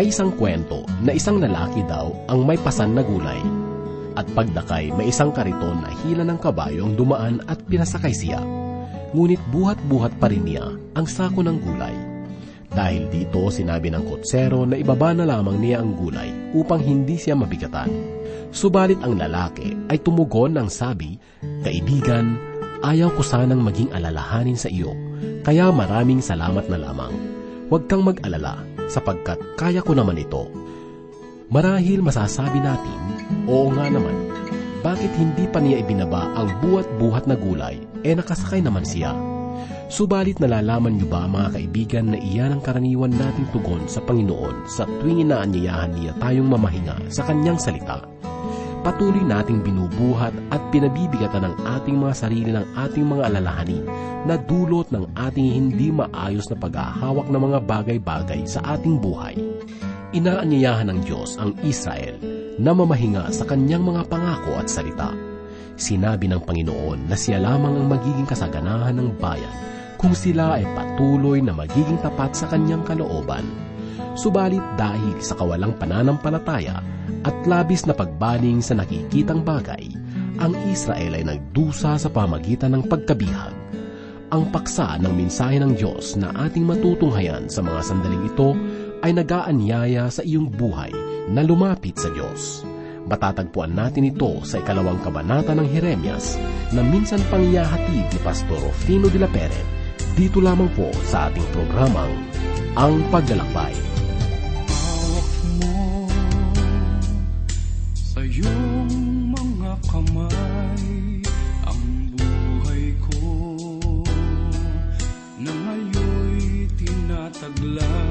May isang kwento na isang lalaki daw ang may pasan na gulay. At pagdakay, may isang kariton na hila ng kabayo ang dumaan at pinasakay siya. Ngunit buhat-buhat pa rin niya ang sako ng gulay. Dahil dito sinabi ng kotsero na ibaba na lamang niya ang gulay upang hindi siya mabigatan. Subalit ang lalaki ay tumugon ng sabi, Kaibigan, ayaw ko sanang maging alalahanin sa iyo, kaya maraming salamat na lamang. Huwag kang mag-alala sapagkat kaya ko naman ito. Marahil masasabi natin, oo nga naman, bakit hindi pa niya ibinaba ang buhat-buhat na gulay, eh nakasakay naman siya. Subalit nalalaman niyo ba mga kaibigan na iyan ang karaniwan nating tugon sa Panginoon sa tuwing inaanyayahan niya tayong mamahinga sa kanyang salita. Patuloy nating binubuhat at pinabibigatan ng ating mga sarili ng ating mga alalahanin na dulot ng ating hindi maayos na paghahawak ng mga bagay-bagay sa ating buhay. Inaanyayahan ng Diyos ang Israel na mamahinga sa kanyang mga pangako at salita. Sinabi ng Panginoon na siya lamang ang magiging kasaganahan ng bayan kung sila ay patuloy na magiging tapat sa kanyang kalooban. Subalit dahil sa kawalang pananampalataya at labis na pagbaling sa nakikitang bagay, ang Israel ay nagdusa sa pamagitan ng pagkabihag. Ang paksa ng mensahe ng Diyos na ating matutunghayan sa mga sandaling ito ay nagaanyaya sa iyong buhay na lumapit sa Diyos. Matatagpuan natin ito sa ikalawang kabanata ng Jeremias na minsan pang iyahatid ni Pastor Rufino de la Peret dito lamang po sa ating programang Ang Paglalakbay. Hawak mo sa iyong mga kamay ang buhay ko na ngayoy tinataglay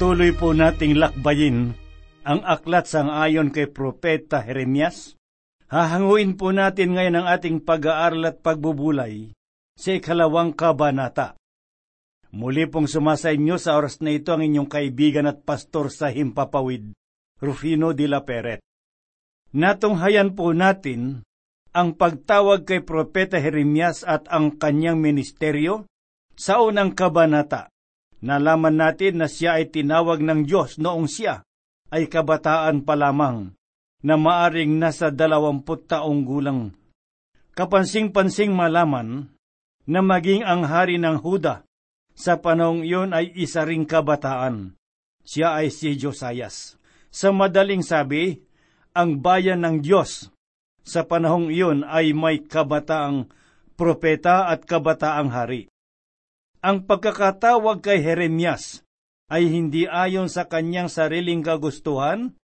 Patuloy po nating lakbayin ang aklat sang ayon kay Propeta Jeremias. Hahanguin po natin ngayon ang ating pag-aaral at pagbubulay sa ikalawang kabanata. Muli pong sumasa inyo sa oras na ito ang inyong kaibigan at pastor sa Himpapawid, Rufino de la Peret. Natunghayan po natin ang pagtawag kay Propeta Jeremias at ang kanyang ministeryo sa unang kabanata. Nalaman natin na siya ay tinawag ng Diyos noong siya ay kabataan pa lamang na maaring nasa dalawamput taong gulang. Kapansing-pansing malaman na maging ang hari ng Huda. Sa panahong iyon ay isa ring kabataan. Siya ay si Josias. Sa madaling sabi, ang bayan ng Diyos sa panahong iyon ay may kabataang propeta at kabataang hari. Ang pagkakatawag kay Jeremias ay hindi ayon sa kanyang sariling kagustuhan?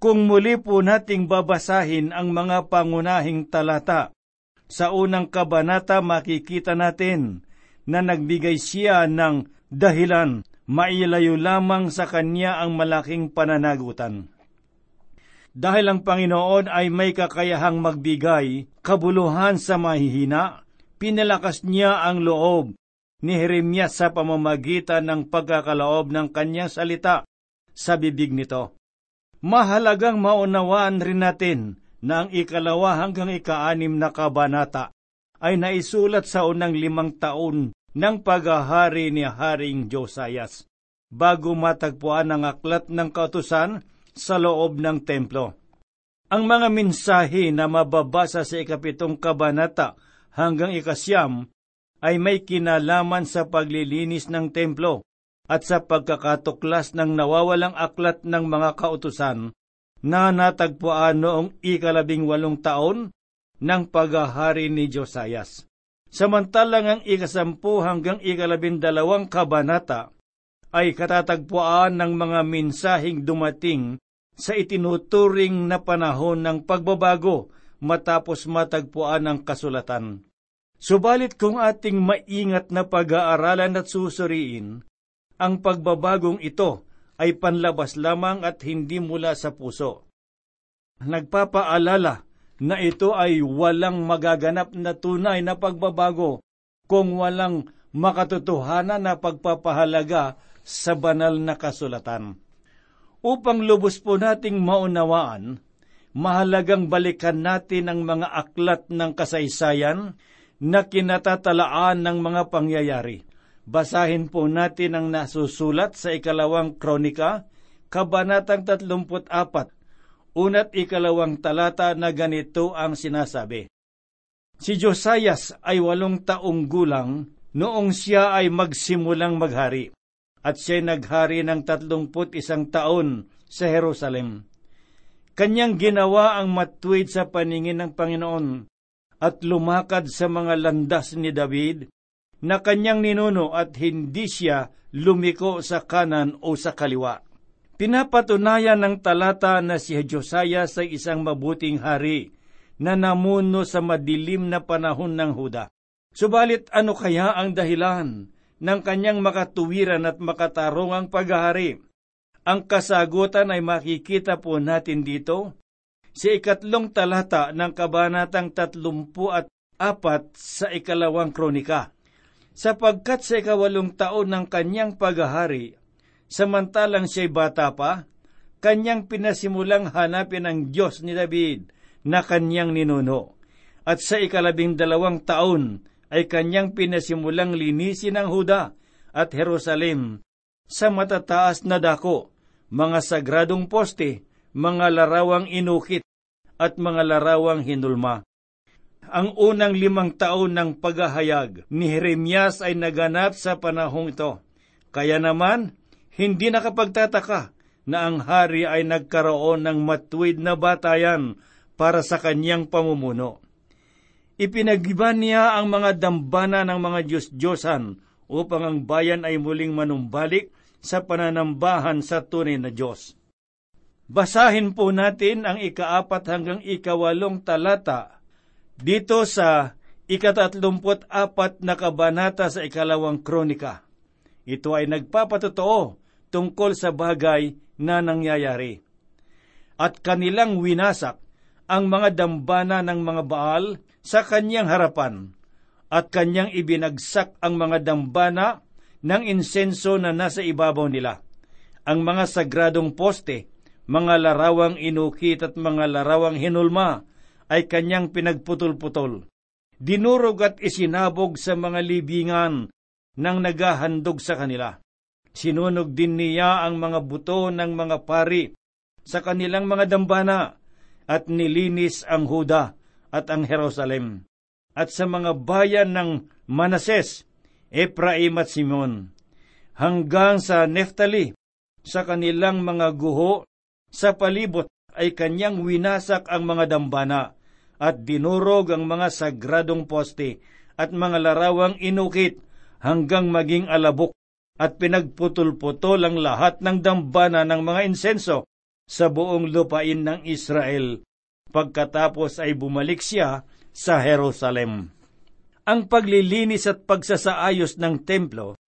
Kung muli po nating babasahin ang mga pangunahing talata, sa unang kabanata makikita natin na nagbigay siya ng dahilan mailayo lamang sa kanya ang malaking pananagutan. Dahil ang Panginoon ay may kakayahang magbigay kabuluhan sa mahihina, pinalakas niya ang loob ni Jeremias sa pamamagitan ng pagkakalaob ng kanyang salita sa bibig nito. Mahalagang maunawaan rin natin na ang ikalawa hanggang ikaanim na kabanata ay naisulat sa unang limang taon ng paghahari ni Haring Josias bago matagpuan ang aklat ng kautusan sa loob ng templo. Ang mga mensahe na mababasa sa ikapitong kabanata hanggang ikasyam ay may kinalaman sa paglilinis ng templo at sa pagkakatuklas ng nawawalang aklat ng mga kautusan na natagpuan noong ikalabing walong taon ng paghahari ni Josias. Samantalang ang ikasampu hanggang ikalabing dalawang kabanata ay katatagpuan ng mga mensaheng dumating sa itinuturing na panahon ng pagbabago matapos matagpuan ang kasulatan. Subalit kung ating maingat na pag-aaralan at susuriin, ang pagbabagong ito ay panlabas lamang at hindi mula sa puso. Nagpapaalala na ito ay walang magaganap na tunay na pagbabago kung walang makatotohanan na pagpapahalaga sa banal na kasulatan. Upang lubos po nating maunawaan, mahalagang balikan natin ang mga aklat ng kasaysayan na kinatatalaan ng mga pangyayari. Basahin po natin ang nasusulat sa ikalawang kronika, kabanatang 34, unat ikalawang talata na ganito ang sinasabi. Si Josias ay walong taong gulang noong siya ay magsimulang maghari, at siya naghari ng tatlumput isang taon sa Jerusalem. Kanyang ginawa ang matuwid sa paningin ng Panginoon at lumakad sa mga landas ni David na kanyang ninuno at hindi siya lumiko sa kanan o sa kaliwa. Pinapatunayan ng talata na si Josiah sa isang mabuting hari na namuno sa madilim na panahon ng Huda. Subalit ano kaya ang dahilan ng kanyang makatuwiran at makatarungang paghahari? Ang kasagutan ay makikita po natin dito sa ikatlong talata ng kabanatang tatlumpu at apat sa ikalawang kronika. Sapagkat sa ikawalong taon ng kanyang paghahari, samantalang siya'y bata pa, kanyang pinasimulang hanapin ang Diyos ni David na kanyang ninuno. At sa ikalabing dalawang taon ay kanyang pinasimulang linisin ang Huda at Jerusalem sa matataas na dako, mga sagradong poste, mga larawang inukit at mga larawang hinulma. Ang unang limang taon ng paghahayag ni Jeremias ay naganap sa panahong ito. Kaya naman, hindi nakapagtataka na ang hari ay nagkaroon ng matuwid na batayan para sa kanyang pamumuno. Ipinagiba niya ang mga dambana ng mga Diyos-Diyosan upang ang bayan ay muling manumbalik sa pananambahan sa tunay na Diyos. Basahin po natin ang ikaapat hanggang ikawalong talata dito sa ikatatlumput apat na kabanata sa ikalawang kronika. Ito ay nagpapatotoo tungkol sa bagay na nangyayari. At kanilang winasak ang mga dambana ng mga Baal sa kanyang harapan, at kanyang ibinagsak ang mga dambana ng insenso na nasa ibabaw nila, ang mga sagradong poste, mga larawang inukit at mga larawang hinulma ay kanyang pinagputol-putol. Dinurog at isinabog sa mga libingan nang naghahandog sa kanila. Sinunog din niya ang mga buto ng mga pari sa kanilang mga dambana at nilinis ang Huda at ang Jerusalem. at sa mga bayan ng Manases, Ephraim at Simon, hanggang sa Neftali, sa kanilang mga guho, sa palibot ay kanyang winasak ang mga dambana at dinurog ang mga sagradong poste at mga larawang inukit hanggang maging alabok at pinagputol-putol ang lahat ng dambana ng mga insenso sa buong lupain ng Israel. Pagkatapos ay bumalik siya sa Jerusalem. Ang paglilinis at pagsasaayos ng templo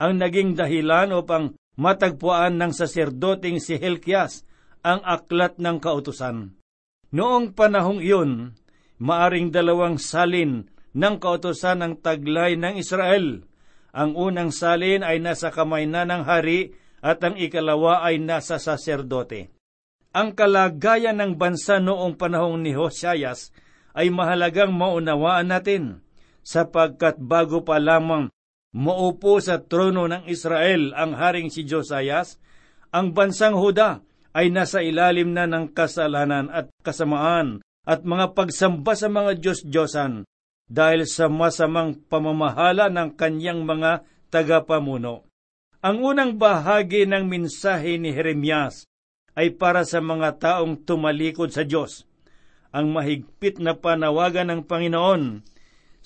ang naging dahilan upang matagpuan ng saserdoting si Helkias ang aklat ng kautusan. Noong panahong iyon, maaring dalawang salin ng kautosan ng taglay ng Israel. Ang unang salin ay nasa kamay na ng hari at ang ikalawa ay nasa saserdote. Ang kalagayan ng bansa noong panahong ni Hosias ay mahalagang maunawaan natin sapagkat bago pa lamang maupo sa trono ng Israel ang haring si Josias, ang bansang Huda ay nasa ilalim na ng kasalanan at kasamaan at mga pagsamba sa mga Diyos-Diyosan dahil sa masamang pamamahala ng kanyang mga tagapamuno. Ang unang bahagi ng mensahe ni Jeremias ay para sa mga taong tumalikod sa Diyos. Ang mahigpit na panawagan ng Panginoon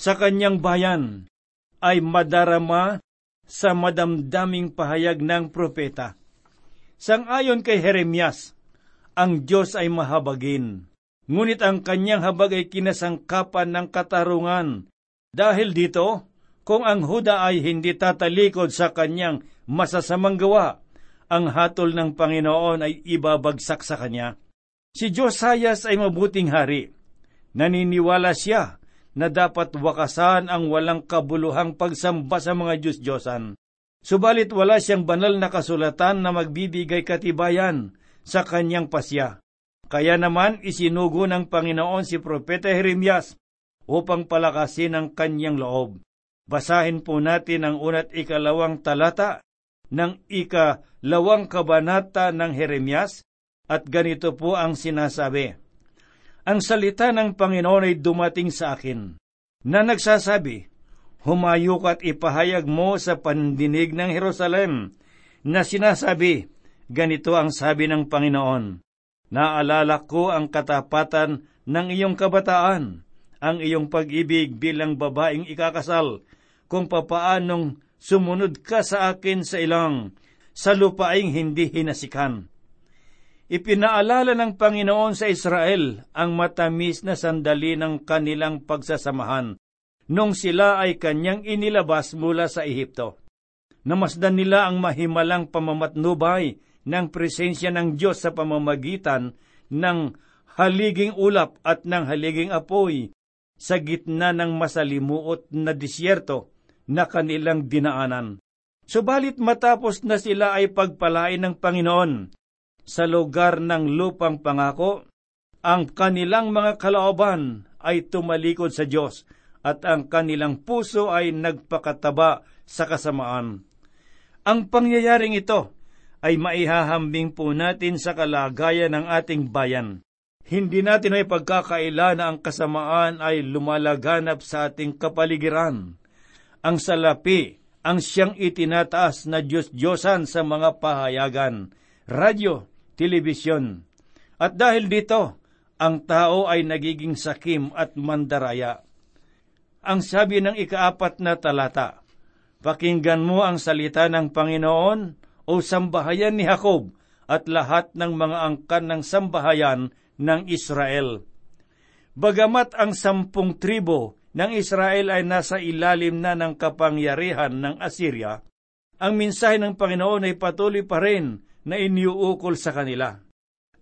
sa kanyang bayan ay madarama sa madamdaming pahayag ng propeta. Sang-ayon kay Jeremias, ang Diyos ay mahabagin Ngunit ang kanyang habag ay kinasangkapan ng katarungan. Dahil dito, kung ang Huda ay hindi tatalikod sa kanyang masasamang gawa, ang hatol ng Panginoon ay ibabagsak sa kanya. Si Josias ay mabuting hari. Naniniwala siya na dapat wakasan ang walang kabuluhang pagsamba sa mga Diyos-Diyosan. Subalit wala siyang banal na kasulatan na magbibigay katibayan sa kanyang pasya. Kaya naman isinugo ng Panginoon si Propeta Jeremias upang palakasin ang kanyang loob. Basahin po natin ang unat ikalawang talata ng ikalawang kabanata ng Jeremias at ganito po ang sinasabi. Ang salita ng Panginoon ay dumating sa akin na nagsasabi, Humayo at ipahayag mo sa pandinig ng Jerusalem na sinasabi, ganito ang sabi ng Panginoon, Naalala ko ang katapatan ng iyong kabataan, ang iyong pag-ibig bilang babaeng ikakasal, kung papaanong sumunod ka sa akin sa ilang, sa lupaing hindi hinasikan. Ipinaalala ng Panginoon sa Israel ang matamis na sandali ng kanilang pagsasamahan nung sila ay kanyang inilabas mula sa Ehipto. Namasdan nila ang mahimalang pamamatnubay ng presensya ng Diyos sa pamamagitan ng haliging ulap at ng haliging apoy sa gitna ng masalimuot na disyerto na kanilang dinaanan. Subalit matapos na sila ay pagpalain ng Panginoon sa lugar ng lupang pangako, ang kanilang mga kalooban ay tumalikod sa Diyos at ang kanilang puso ay nagpakataba sa kasamaan. Ang pangyayaring ito ay maihahambing po natin sa kalagayan ng ating bayan. Hindi natin ay pagkakaila na ang kasamaan ay lumalaganap sa ating kapaligiran. Ang salapi ang siyang itinataas na Diyos-Diyosan sa mga pahayagan, radyo, telebisyon. At dahil dito, ang tao ay nagiging sakim at mandaraya. Ang sabi ng ikaapat na talata, Pakinggan mo ang salita ng Panginoon, o sambahayan ni Jacob at lahat ng mga angkan ng sambahayan ng Israel. Bagamat ang sampung tribo ng Israel ay nasa ilalim na ng kapangyarihan ng Assyria, ang mensahe ng Panginoon ay patuloy pa rin na iniuukol sa kanila.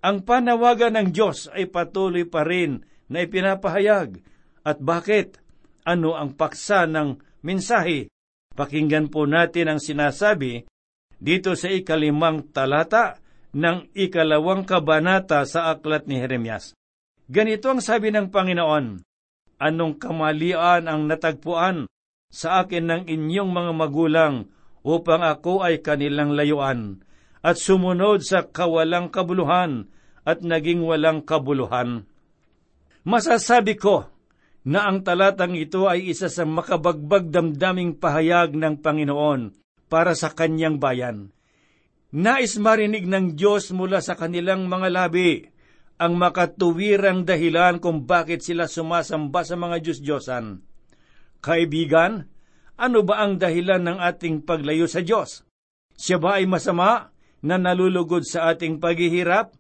Ang panawagan ng Diyos ay patuloy pa rin na ipinapahayag. At bakit? Ano ang paksa ng mensahe? Pakinggan po natin ang sinasabi dito sa ikalimang talata ng ikalawang kabanata sa aklat ni Jeremias. Ganito ang sabi ng Panginoon, Anong kamalian ang natagpuan sa akin ng inyong mga magulang upang ako ay kanilang layuan at sumunod sa kawalang kabuluhan at naging walang kabuluhan. Masasabi ko na ang talatang ito ay isa sa makabagbag damdaming pahayag ng Panginoon para sa kanyang bayan. Nais marinig ng Diyos mula sa kanilang mga labi ang makatuwirang dahilan kung bakit sila sumasamba sa mga Diyos-Diyosan. Kaibigan, ano ba ang dahilan ng ating paglayo sa Diyos? Siya ba ay masama na nalulugod sa ating paghihirap?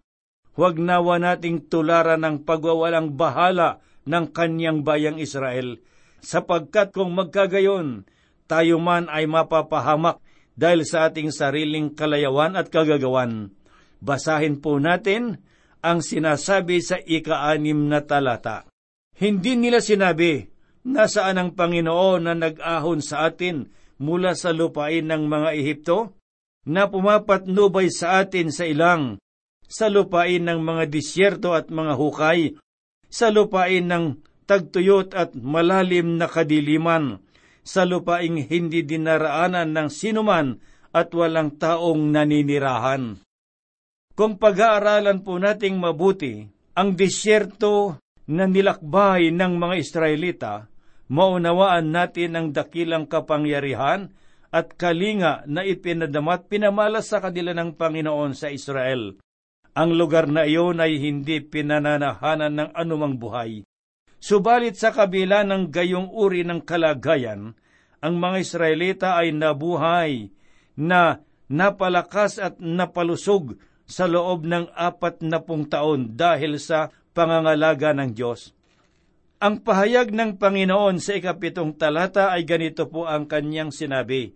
Huwag nawa nating tularan ng pagwawalang bahala ng kanyang bayang Israel, sapagkat kung magkagayon, tayo man ay mapapahamak dahil sa ating sariling kalayawan at kagagawan. Basahin po natin ang sinasabi sa ika-anim na talata. Hindi nila sinabi, nasaan ang Panginoon na nag-ahon sa atin mula sa lupain ng mga Ehipto? Na pumapatnubay sa atin sa ilang, sa lupain ng mga disyerto at mga hukay, sa lupain ng tagtuyot at malalim na kadiliman, sa lupaing hindi dinaraanan ng sinuman at walang taong naninirahan. Kung pag-aaralan po nating mabuti ang disyerto na nilakbay ng mga Israelita, maunawaan natin ang dakilang kapangyarihan at kalinga na ipinadamat pinamalas sa kanila ng Panginoon sa Israel. Ang lugar na iyon ay hindi pinananahanan ng anumang buhay. Subalit sa kabila ng gayong uri ng kalagayan, ang mga Israelita ay nabuhay na napalakas at napalusog sa loob ng apat na pung taon dahil sa pangangalaga ng Diyos. Ang pahayag ng Panginoon sa ikapitong talata ay ganito po ang kanyang sinabi,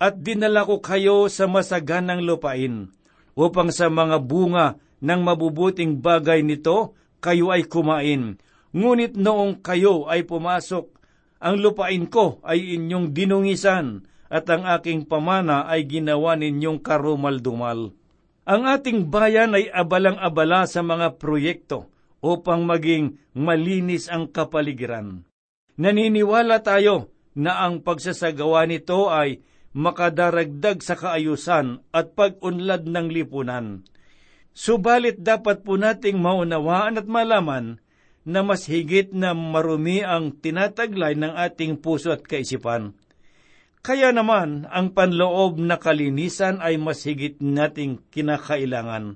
At dinala ko kayo sa masaganang lupain, upang sa mga bunga ng mabubuting bagay nito kayo ay kumain. Ngunit noong kayo ay pumasok, ang lupain ko ay inyong dinungisan, at ang aking pamana ay ginawa ninyong karumal-dumal. Ang ating bayan ay abalang-abala sa mga proyekto upang maging malinis ang kapaligiran. Naniniwala tayo na ang pagsasagawa nito ay makadaragdag sa kaayusan at pag-unlad ng lipunan. Subalit dapat po nating maunawaan at malaman na mas higit na marumi ang tinataglay ng ating puso at kaisipan. Kaya naman, ang panloob na kalinisan ay mas higit nating kinakailangan,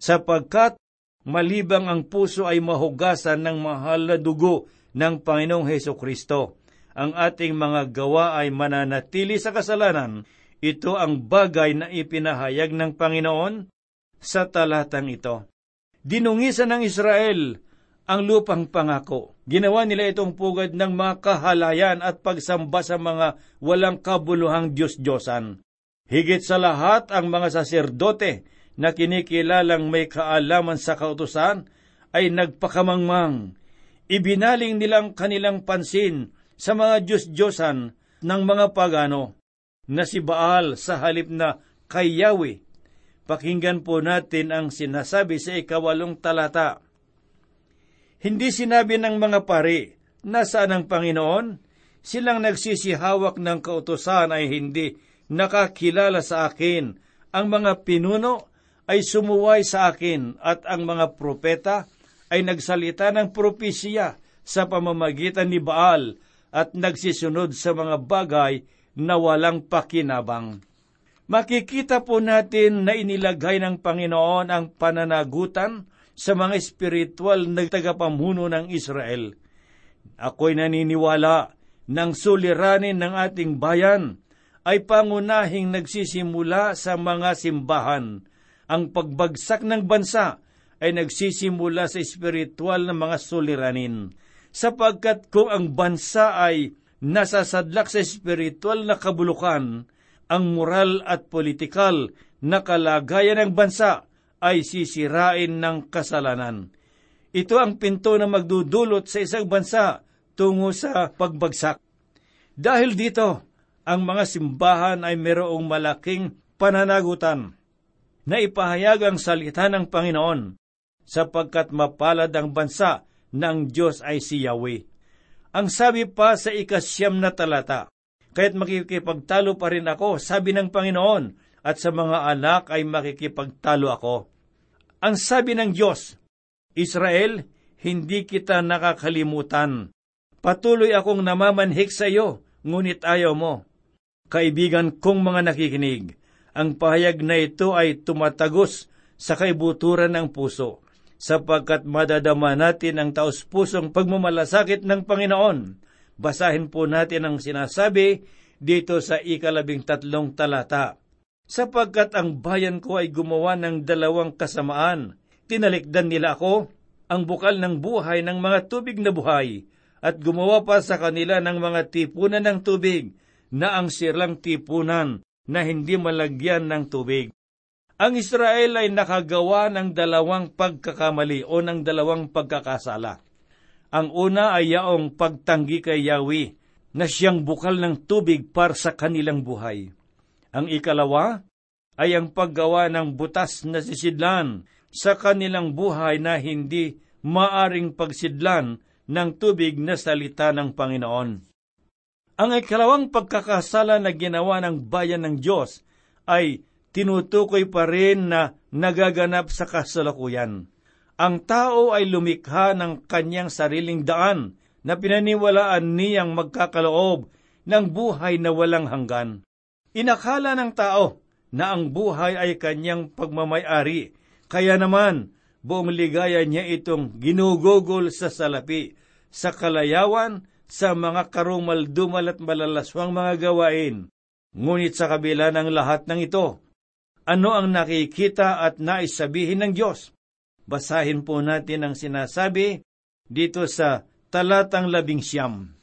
sapagkat malibang ang puso ay mahugasan ng mahal na dugo ng Panginoong Heso Kristo. Ang ating mga gawa ay mananatili sa kasalanan. Ito ang bagay na ipinahayag ng Panginoon sa talatang ito. Dinungisan ng Israel ang lupang pangako. Ginawa nila itong pugad ng mga kahalayan at pagsamba sa mga walang kabuluhang Diyos-Diyosan. Higit sa lahat ang mga saserdote na kinikilalang may kaalaman sa kautusan ay nagpakamangmang. Ibinaling nilang kanilang pansin sa mga Diyos-Diyosan ng mga pagano na si Baal sa halip na kay Yahweh. Pakinggan po natin ang sinasabi sa ikawalong talata hindi sinabi ng mga pari, nasaan ang Panginoon? Silang nagsisihawak ng kautosan ay hindi nakakilala sa akin. Ang mga pinuno ay sumuway sa akin at ang mga propeta ay nagsalita ng propesya sa pamamagitan ni Baal at nagsisunod sa mga bagay na walang pakinabang. Makikita po natin na inilagay ng Panginoon ang pananagutan sa mga espiritual na tagapamuno ng Israel. Ako'y naniniwala ng suliranin ng ating bayan ay pangunahing nagsisimula sa mga simbahan. Ang pagbagsak ng bansa ay nagsisimula sa espiritual na mga suliranin. Sapagkat kung ang bansa ay nasasadlak sa espiritual na kabulukan, ang moral at politikal na kalagayan ng bansa ay sisirain ng kasalanan. Ito ang pinto na magdudulot sa isang bansa tungo sa pagbagsak. Dahil dito, ang mga simbahan ay mayroong malaking pananagutan na ipahayag ang salita ng Panginoon sapagkat mapalad ang bansa ng Diyos ay si Yahweh. Ang sabi pa sa ikasyam na talata, kaya't makikipagtalo pa rin ako, sabi ng Panginoon, at sa mga anak ay makikipagtalo ako. Ang sabi ng Diyos, Israel, hindi kita nakakalimutan. Patuloy akong namamanhik sa iyo, ngunit ayaw mo. Kaibigan kong mga nakikinig, ang pahayag na ito ay tumatagos sa kaibuturan ng puso, sapagkat madadama natin ang taos-pusong pagmamalasakit ng Panginoon. Basahin po natin ang sinasabi dito sa ikalabing tatlong talata. Sapagkat ang bayan ko ay gumawa ng dalawang kasamaan, tinalikdan nila ako, ang bukal ng buhay ng mga tubig na buhay, at gumawa pa sa kanila ng mga tipunan ng tubig, na ang sirlang tipunan na hindi malagyan ng tubig. Ang Israel ay nakagawa ng dalawang pagkakamali o ng dalawang pagkakasala. Ang una ay yaong pagtanggi kay Yahweh na siyang bukal ng tubig para sa kanilang buhay. Ang ikalawa ay ang paggawa ng butas na sisidlan sa kanilang buhay na hindi maaring pagsidlan ng tubig na salita ng Panginoon. Ang ikalawang pagkakasala na ginawa ng bayan ng Diyos ay tinutukoy pa rin na nagaganap sa kasalukuyan. Ang tao ay lumikha ng kanyang sariling daan na pinaniwalaan niyang magkakaloob ng buhay na walang hanggan. Inakala ng tao na ang buhay ay kanyang pagmamayari, kaya naman buong ligaya niya itong ginugugol sa salapi, sa kalayawan, sa mga karumaldumal at malalaswang mga gawain. Ngunit sa kabila ng lahat ng ito, ano ang nakikita at naisabihin ng Diyos? Basahin po natin ang sinasabi dito sa talatang labing siyam.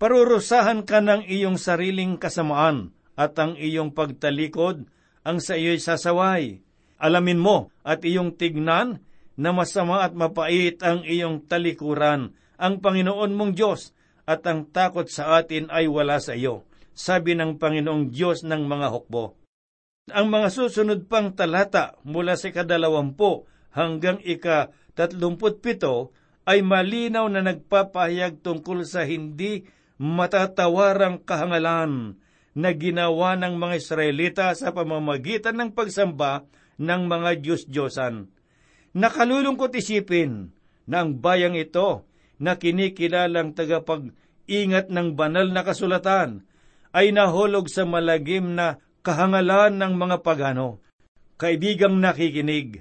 Parurusahan ka ng iyong sariling kasamaan at ang iyong pagtalikod ang sa iyo'y sasaway. Alamin mo at iyong tignan na masama at mapait ang iyong talikuran ang Panginoon mong Diyos at ang takot sa atin ay wala sa iyo, sabi ng Panginoong Diyos ng mga hukbo. Ang mga susunod pang talata mula sa kadalawampu hanggang ika tatlumput pito ay malinaw na nagpapahayag tungkol sa hindi matatawarang kahangalan na ginawa ng mga Israelita sa pamamagitan ng pagsamba ng mga Diyos-Diyosan. Nakalulungkot isipin na ang bayang ito na kinikilalang tagapag-ingat ng banal na kasulatan ay nahulog sa malagim na kahangalan ng mga pagano. Kaibigang nakikinig,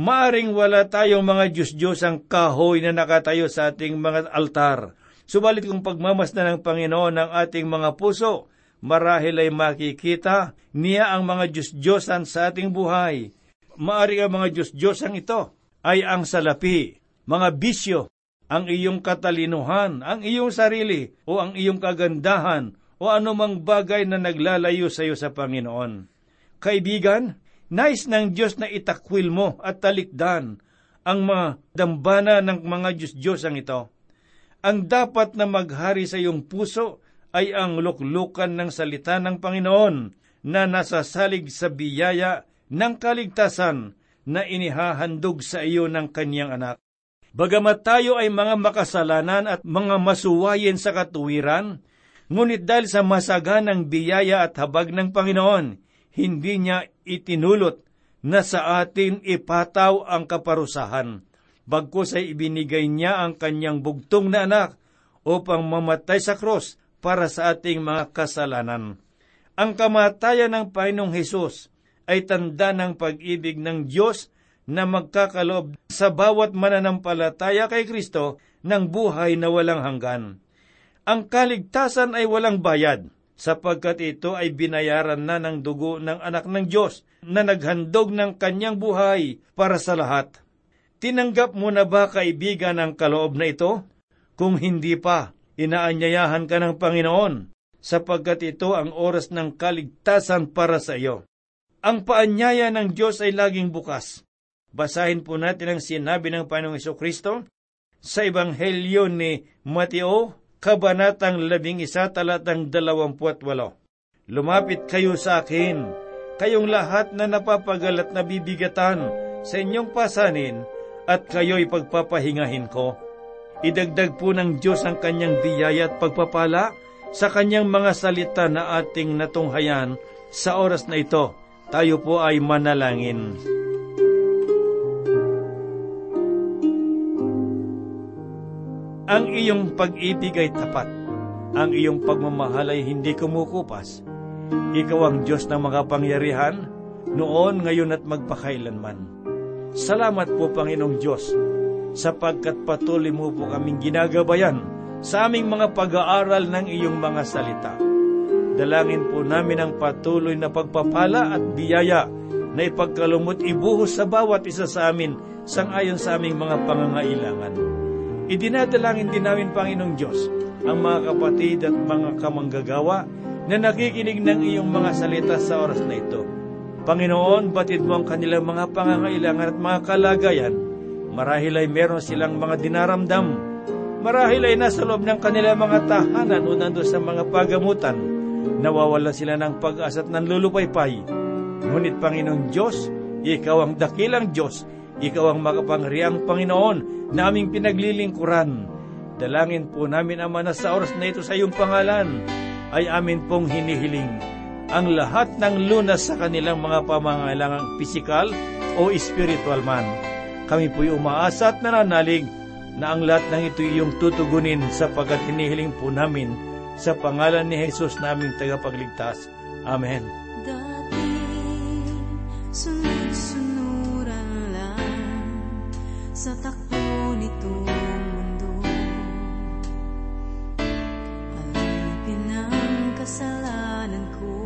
maaring wala tayong mga Diyos-Diyos ang kahoy na nakatayo sa ating mga altar. Subalit kung pagmamasdan ng Panginoon ng ating mga puso, marahil ay makikita niya ang mga Diyos-Diyosan sa ating buhay. Maari ang mga Diyos-Diyosan ito ay ang salapi, mga bisyo, ang iyong katalinuhan, ang iyong sarili, o ang iyong kagandahan, o anumang bagay na naglalayo sa iyo sa Panginoon. Kaibigan, nais ng Diyos na itakwil mo at talikdan ang mga dambana ng mga Diyos-Diyosang ito. Ang dapat na maghari sa iyong puso ay ang luklukan ng salita ng Panginoon na nasasalig sa biyaya ng kaligtasan na inihahandog sa iyo ng kanyang anak. Bagamat tayo ay mga makasalanan at mga masuwayin sa katuwiran, ngunit dahil sa masaganang biyaya at habag ng Panginoon, hindi niya itinulot na sa atin ipataw ang kaparusahan. Bagkus ay ibinigay niya ang kanyang bugtong na anak upang mamatay sa krus para sa ating mga kasalanan. Ang kamatayan ng Panginoong Hesus ay tanda ng pag-ibig ng Diyos na magkakaloob sa bawat mananampalataya kay Kristo ng buhay na walang hanggan. Ang kaligtasan ay walang bayad, sapagkat ito ay binayaran na ng dugo ng anak ng Diyos na naghandog ng kanyang buhay para sa lahat. Tinanggap mo na ba kaibigan ang kaloob na ito? Kung hindi pa, inaanyayahan ka ng Panginoon, sapagkat ito ang oras ng kaligtasan para sa iyo. Ang paanyaya ng Diyos ay laging bukas Basahin po natin ang sinabi ng Panginoong Kristo sa Ebanghelyo ni Mateo, Kabanatang 11, talatang 28. Lumapit kayo sa akin, kayong lahat na napapagalat na bibigatan sa inyong pasanin, at kayo'y pagpapahingahin ko. Idagdag po ng Diyos ang kanyang biyaya at pagpapala sa kanyang mga salita na ating natunghayan sa oras na ito. Tayo po ay manalangin. Ang iyong pag-ibig ay tapat. Ang iyong pagmamahal ay hindi kumukupas. Ikaw ang Diyos ng mga pangyarihan, noon, ngayon at magpakailanman. Salamat po, Panginoong Diyos, sapagkat patuloy mo po kaming ginagabayan sa aming mga pag-aaral ng iyong mga salita. Dalangin po namin ang patuloy na pagpapala at biyaya na ipagkalumot ibuhos sa bawat isa sa amin sangayon sa aming mga pangangailangan. Idinadalangin din namin, Panginoong Diyos, ang mga kapatid at mga kamanggagawa na nakikinig ng iyong mga salita sa oras na ito. Panginoon, batid mo ang kanilang mga pangangailangan at mga kalagayan. Marahil ay meron silang mga dinaramdam. Marahil ay nasa loob ng kanilang mga tahanan o nando sa mga pagamutan. Nawawala sila ng pag-asa at nanlulupaypay. Ngunit Panginoong Diyos, Ikaw ang dakilang Diyos, Ikaw ang makapangyariang Panginoon na aming pinaglilingkuran. Dalangin po namin, Ama, na sa oras na ito sa iyong pangalan, ay amin pong hinihiling ang lahat ng lunas sa kanilang mga pamangailangang pisikal o spiritual man. Kami po'y umaasa at nananalig na ang lahat ng ito iyong tutugunin sapagkat hinihiling po namin sa pangalan ni Jesus naming tagapagligtas. Amen. Dati sunod-sunuran lang sa takbo nitong mundo. Alipin ang kasalanan ko